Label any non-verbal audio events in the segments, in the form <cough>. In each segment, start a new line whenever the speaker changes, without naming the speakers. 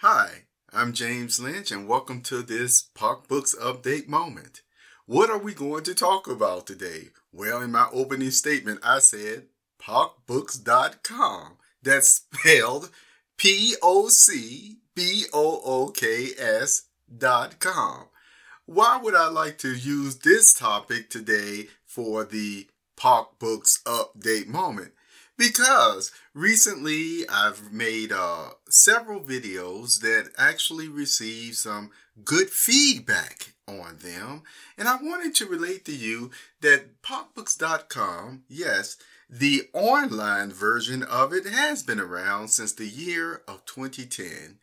Hi, I'm James Lynch, and welcome to this POCBooks Update moment. What are we going to talk about today? Well, in my opening statement, I said POCBooks.com. That's spelled P O C B O O K S.com. Why would I like to use this topic today for the POCBooks Update moment? Because recently I've made uh, several videos that actually received some good feedback on them. And I wanted to relate to you that POCBooks.com, yes, the online version of it has been around since the year of 2010.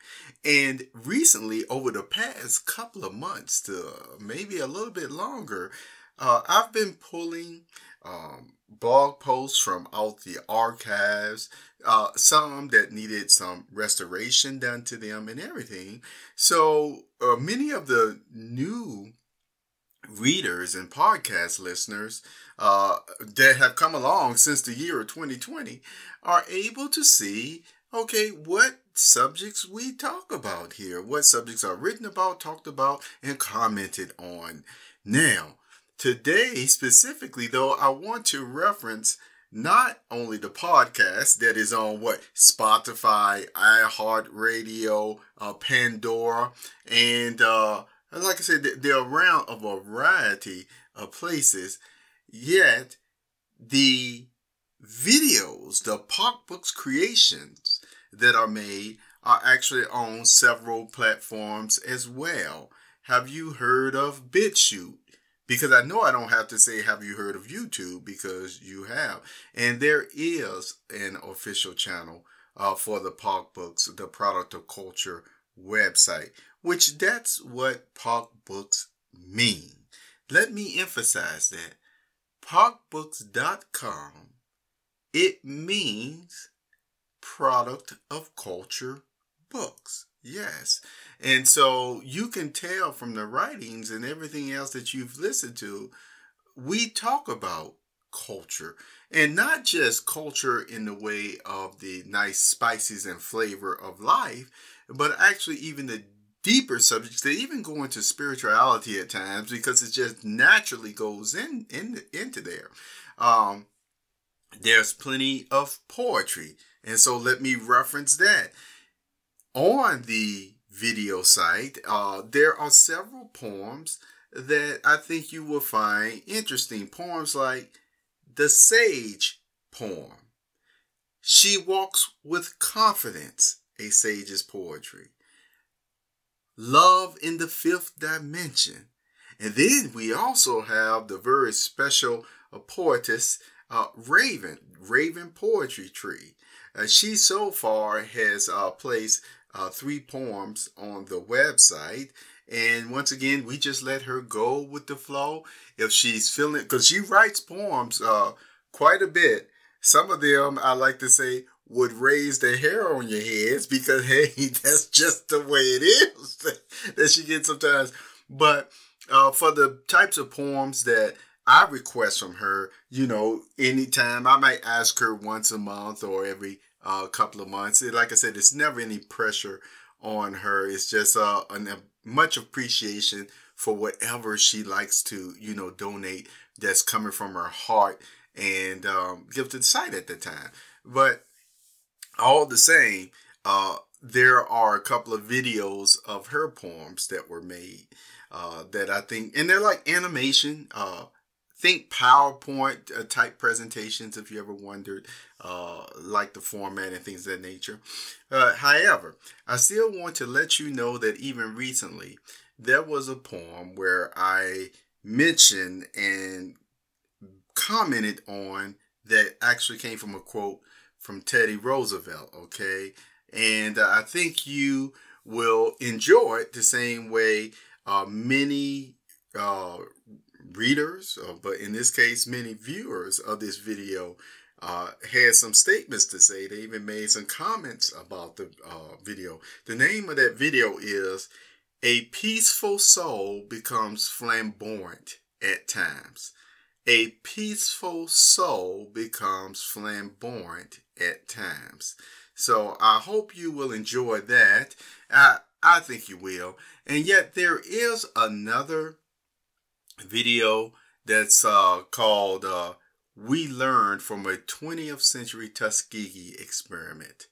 And recently, over the past couple of months to maybe a little bit longer, uh, I've been pulling um, blog posts from out the archives, uh, some that needed some restoration done to them and everything. So uh, many of the new readers and podcast listeners uh, that have come along since the year of 2020 are able to see okay what subjects we talk about here what subjects are written about talked about and commented on now Today, specifically, though, I want to reference not only the podcast that is on what Spotify, iHeartRadio, uh, Pandora, and uh, like I said, they're around a variety of places. Yet, the videos, the POCBooks creations that are made, are actually on several platforms as well. Have you heard of BitChute? Because I know I don't have to say, Have you heard of YouTube? because you have. And there is an official channel uh, for the POCBooks, the Product of Culture website, which that's what Park Books mean. Let me emphasize that. POCBooks.com, it means product of culture books. Yes. And so you can tell from the writings and everything else that you've listened to, we talk about culture and not just culture in the way of the nice spices and flavor of life, but actually even the deeper subjects that even go into spirituality at times because it just naturally goes in, in into there. Um, there's plenty of poetry, and so let me reference that on the video site, uh, there are several poems that I think you will find interesting. Poems like the Sage poem. She walks with confidence, a sage's poetry. Love in the fifth dimension. And then we also have the very special poetess uh, Raven, Raven Poetry Tree. Uh, she so far has uh, placed uh, three poems on the website. And once again, we just let her go with the flow. If she's feeling, because she writes poems uh, quite a bit. Some of them, I like to say, would raise the hair on your heads because, <laughs> hey, that's just the way it is <laughs> that she gets sometimes. But uh, for the types of poems that I request from her, you know, anytime I might ask her once a month or every a couple of months. Like I said, it's never any pressure on her. It's just uh, a much appreciation for whatever she likes to, you know, donate that's coming from her heart and um, give to the site at the time. But all the same, uh, there are a couple of videos of her poems that were made uh, that I think, and they're like animation. Uh, think PowerPoint uh, type presentations if you ever wondered, uh, like the format and things of that nature. Uh, however, I still want to let you know that even recently, there was a poem where I mentioned and commented on that actually came from a quote from Teddy Roosevelt, okay? And uh, I think you will enjoy it the same way uh, many uh, readers, uh, but in this case, many viewers of this video uh, had some statements to say. They even made some comments about the uh, video. The name of that video is A Peaceful Soul Becomes Flamboyant at Times. A peaceful soul becomes flamboyant at times. So I hope you will enjoy that. I, I think you will. And yet there is another video that's uh, called uh, We Learned from a 20th Century Tuskegee Experiment.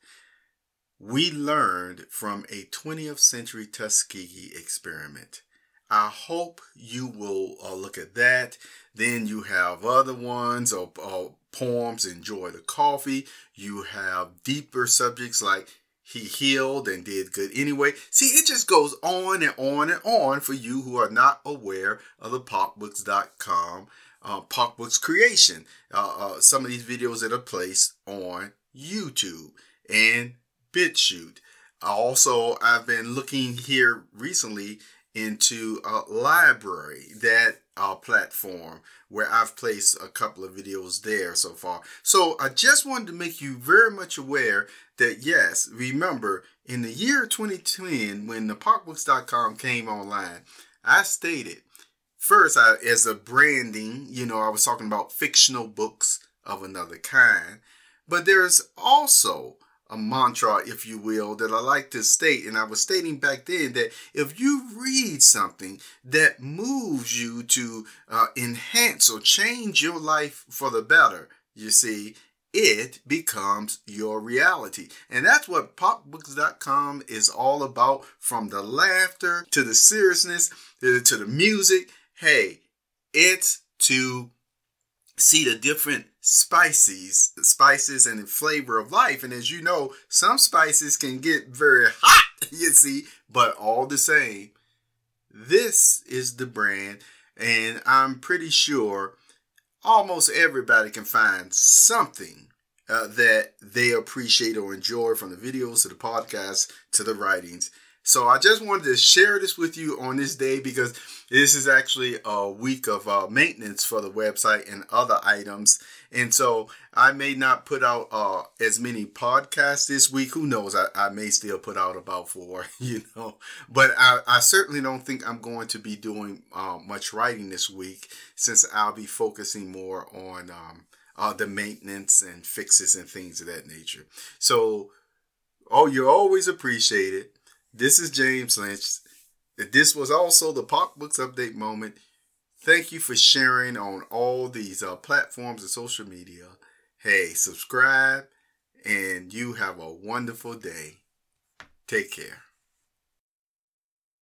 We learned from a 20th century Tuskegee experiment. I hope you will uh, look at that. Then you have other ones or, or poems, Enjoy the Coffee. You have deeper subjects like He Healed and Did Good Anyway. See, it just goes on and on and on for you who are not aware of the POCBooks.com uh, POCBooks creation. Uh, uh, some of these videos that are placed on YouTube. And BitChute. Also, I've been looking here recently into a library that platform where I've placed a couple of videos there so far. So I just wanted to make you very much aware that yes, remember in the year 2010 when the POCBooks.com came online, I stated first I, as a branding, you know, I was talking about fictional books of another kind, but there's also a mantra, if you will, that I like to state. And I was stating back then that if you read something that moves you to uh, enhance or change your life for the better, you see, it becomes your reality. And that's what POCBooks.com is all about from the laughter to the seriousness to the music. Hey, it's to see the different spices, spices and the flavor of life. And as you know, some spices can get very hot, <laughs> you see, but all the same, this is the brand. And I'm pretty sure almost everybody can find something uh, that they appreciate or enjoy from the videos to the podcasts to the writings. So I just wanted to share this with you on this day because this is actually a week of uh, maintenance for the website and other items. And so I may not put out uh, as many podcasts this week. Who knows? I, I may still put out about four, <laughs> you know. But I, I certainly don't think I'm going to be doing uh, much writing this week since I'll be focusing more on um, uh, the maintenance and fixes and things of that nature. So, oh, you're always appreciated. This is James Lynch. This was also the POCBooks Update moment. Thank you for sharing on all these uh, platforms and social media. Hey, subscribe, and you have a wonderful day. Take care.